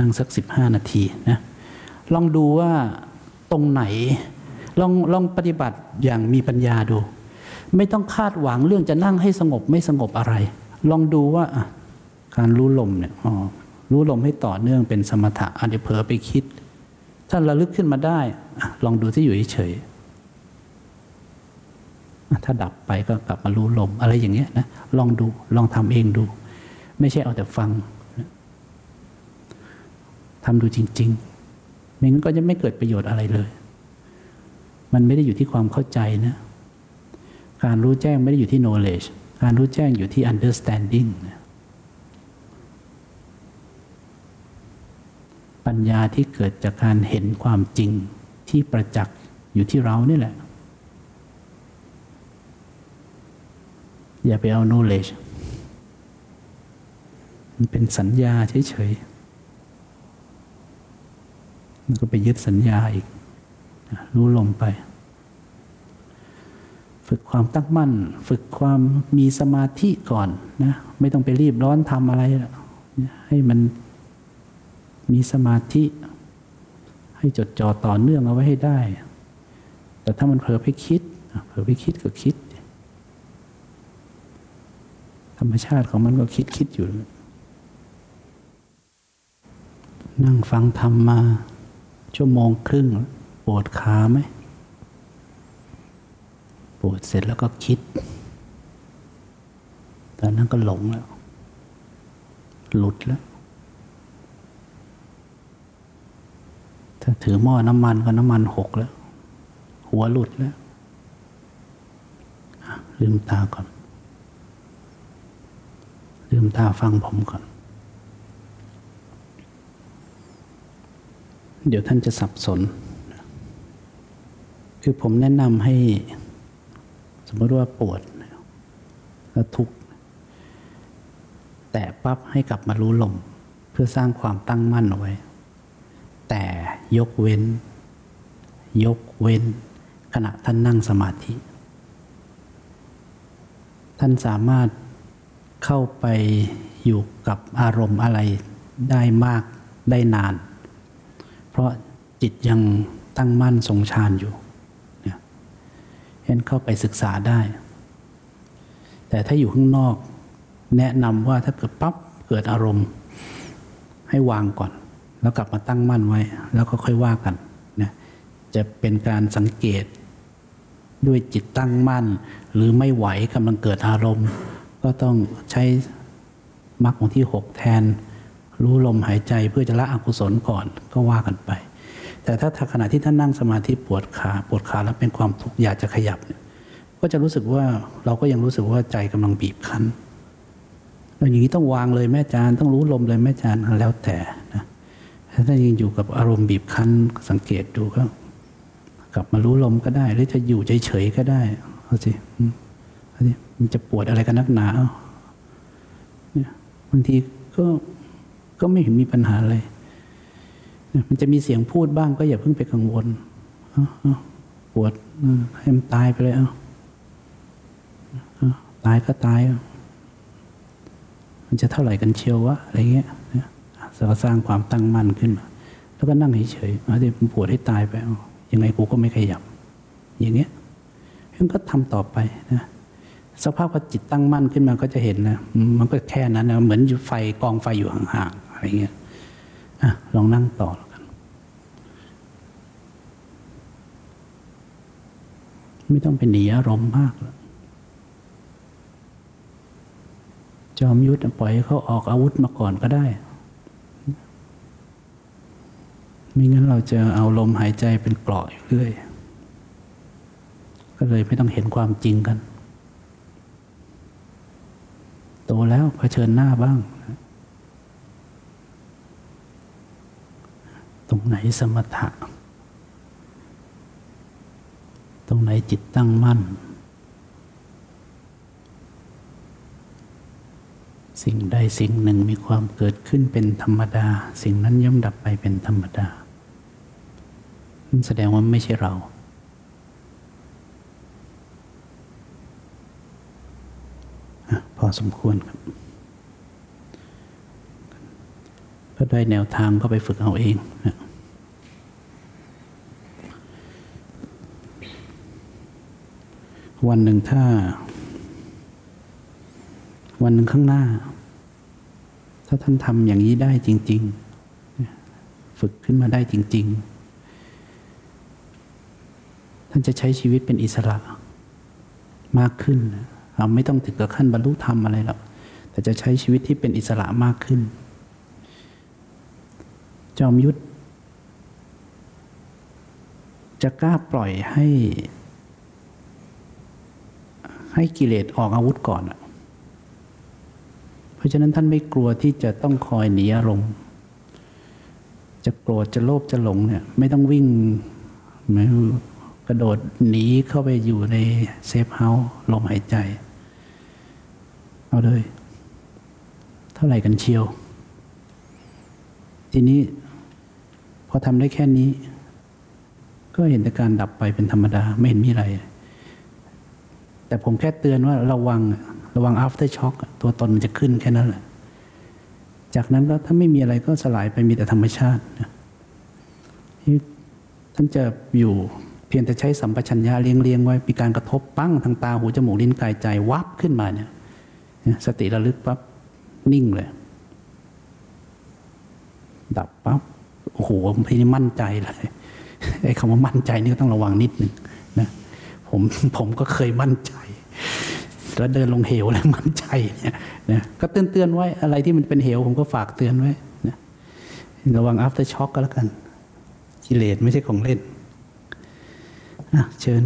นั่งสักสิบห้านาทีนะลองดูว่าตรงไหนลองลองปฏิบัติอย่างมีปัญญาดู ไม่ต้องคาดหวังเรื่องจะนั่งให้สงบไม่สงบอะไร ลองดูว่าการรู้ลมเนี่ยอ๋อรู้ลมให้ต่อเนื่องเป็นสมถะอาจจะเผลอไปคิด ถ้าระลึกขึ้นมาได้ ลองดูที่อยู่เฉยถ้าดับไปก็กลับมารู้ลมอะไรอย่างเงี้ยนะลองดูลองทำเองดู ไม่ใช่เอาแต่ฟัง ทำดูจริงๆไม่งั้นก็จะไม่เกิดประโยชน์อะไรเลย มันไม่ได้อยู่ที่ความเข้าใจนะ การรู้แจ้งไม่ได้อยู่ที่ knowledge การรู้แจ้งอยู่ที่ understanding ปัญญาที่เกิดจากการเห็นความจริงที่ประจักษ์อยู่ที่เรานี่แหละ อย่าไปเอา knowledge มันเป็นสัญญาเฉยๆ มันก็ไปยึดสัญญาอีก รู้ลมไป ฝึกความตั้งมั่น ฝึกความมีสมาธิก่อนนะไม่ต้องไปรีบร้อนทำอะไร ให้มันมีสมาธิ ให้จดจ่อต่อเนื่องเอาไว้ให้ได้ แต่ถ้ามันเผลอไปคิดเผลอไปคิดก็คิด ธรรมชาติของมันก็คิดคิดอยู่นั่งฟังธรรมมา ชั่วโมงครึ่งปวดขาไหมปวดเสร็จแล้วก็คิด ตอนนั้นก็หลงแล้ว หลุดแล้ว ถ้าถือหม้อน้ำมันก็น้ำมันหกแล้ว หัวหลุดแล้ว ลืมตาก่อน ลืมตาฟังผมก่อน เดี๋ยวท่านจะสับสน คือผมแนะนำให้ สมมติว่าปวดแล้วทุกข์แต่ปั๊บให้กลับมารู้ลม เพื่อสร้างความตั้งมั่นเอาไว้ แต่ยกเว้น ยกเว้น ขณะท่านนั่งสมาธิ ท่านสามารถเข้าไปอยู่กับอารมณ์อะไรได้มากได้นาน เพราะจิตยังตั้งมั่นทรงฌานอยู่เนี่ยเห็นเข้าไปศึกษาได้ แต่ถ้าอยู่ข้างนอก แนะนำว่าถ้าเกิดปั๊บเกิดอารมณ์ ให้วางก่อน แล้วกลับมาตั้งมั่นไว้ แล้วก็ค่อยว่ากันนะจะเป็นการสังเกตด้วยจิตตั้งมั่น หรือไม่ไหวกำลังเกิดอารมณ์ ก็ต้องใช้มรรคองที่หกแทน รู้ลมหายใจเพื่อจะละอกุศลก่อนก็ว่ากันไป แต่ถ้าขณะที่ท่านนั่งสมาธิปวดขาปวดขาแล้วเป็นความทุกข์อยากจะขยับเนี่ยก็จะรู้สึกว่าเราก็ยังรู้สึกว่าใจกำลังบีบคั้นอย่างนี้ต้องวางเลยแม่จานต้องรู้ลมเลยแม่จานแล้วแต่นะถ้ายังอยู่กับอารมณ์บีบคั้นสังเกตดูก็กลับมารู้ลมก็ได้ หรือจะอยู่เฉยๆก็ได้เอาสิมันจะปวดอะไรกันนักหนาเนี่ยบางทีก็ ก็ไม่เห็นมีปัญหาอะไรเนี่ยมันจะมีเสียงพูดบ้างก็อย่าเพิ่งไปกังวลปวดให้มันตายไปเลยเอาตายก็ตาย มันจะเท่าไหร่กันเชียววะอะไรเงี้ยเราสร้างความตั้งมั่นขึ้นมา แล้วก็นั่งเฉยๆเอาจจะปวดให้ตายไปยังไงกูก็ไม่ขยับ อย่างเงี้ยเพื่อนก็ทำต่อไปนะสภาพพอจิตตั้งมั่นขึ้นมาก็จะเห็นนะมันก็แค่นั้นนะเหมือนอยู่ไฟกองไฟอยู่ห่างๆ อะไรเงี้ยอะลองนั่งต่อแล้วกัน ไม่ต้องเป็นหนีอารมณ์มากแล้วจอมยุทธปล่อยเขาออกอาวุธมาก่อนก็ได้ ไม่งั้นเราจะเอาลมหายใจเป็นเกราะอยู่เรื่อย ก็เลยไม่ต้องเห็นความจริงกัน โตแล้วเผชิญหน้าบ้าง ตรงไหนสมถะ ตรงไหนจิตตั้งมั่น สิ่งใดสิ่งหนึ่งมีความเกิดขึ้นเป็นธรรมดา สิ่งนั้นย่อมดับไปเป็นธรรมดาแสดงว่าไม่ใช่เราพอสมควรครับ พ ก็ได้แนวทางก็ไปฝึกเอาเองนะวันหนึ่งถ้า วันหนึ่งข้างหน้า ถ้าท่านทำอย่างนี้ได้จริง ๆ ฝึกขึ้นมาได้จริง ๆ ท่านจะใช้ชีวิตเป็นอิสระมากขึ้น เราไม่ต้องถึงกับขั้นบรรลุธรรมอะไรหรอกแต่จะใช้ชีวิตที่เป็นอิสระมากขึ้น จอมยุทธจะกล้าปล่อยให้ ให้กิเลสออกอาวุธก่อน เพราะฉะนั้นท่านไม่กลัวที่จะต้องคอยหนีอารมณ์ จะโกรธจะโลภจะหลงเนี่ยไม่ต้องวิ่งไม่กระโดดหนีเข้าไปอยู่ใน safe house ลมหายใจ เอาเลย เท่าไหร่กันเชียว ทีนี้ พอทำได้แค่นี้ ก็เห็นแต่การดับไปเป็นธรรมดาไม่เห็นมีอะไร แต่ผมแค่เตือนว่าระวังระวัง after shock ตัวตนมันจะขึ้นแค่นั้นแหละจากนั้นก็ถ้าไม่มีอะไรก็สลายไปมีแต่ธรรมชาติที่ท่านจะอยู่เพียงแต่ใช้สัมปชัญญะเลี้ยงเลี้ยงๆไว้มีการกระทบปั้งทางตาหูจมูกลิ้นกายใจวับขึ้นมาเนี่ยสติระลึกปั๊บนิ่งเลย ดับปั๊บ โอ้โหพี่นี่มั่นใจเลยไอ้คำว่ามั่นใจนี่ก็ต้องระวังนิดนึงนะผมผมก็เคยมั่นใจ แล้วเดินลงเหวแล้วมั่นใจเนี่ยนะก็เตือนเตือนไว้อะไรที่มันเป็นเหว ผมก็ฝากเตือนไว้นะระวัง after shock ก็แล้วกันกิเลสไม่ใช่ของเล่นอะเชิญ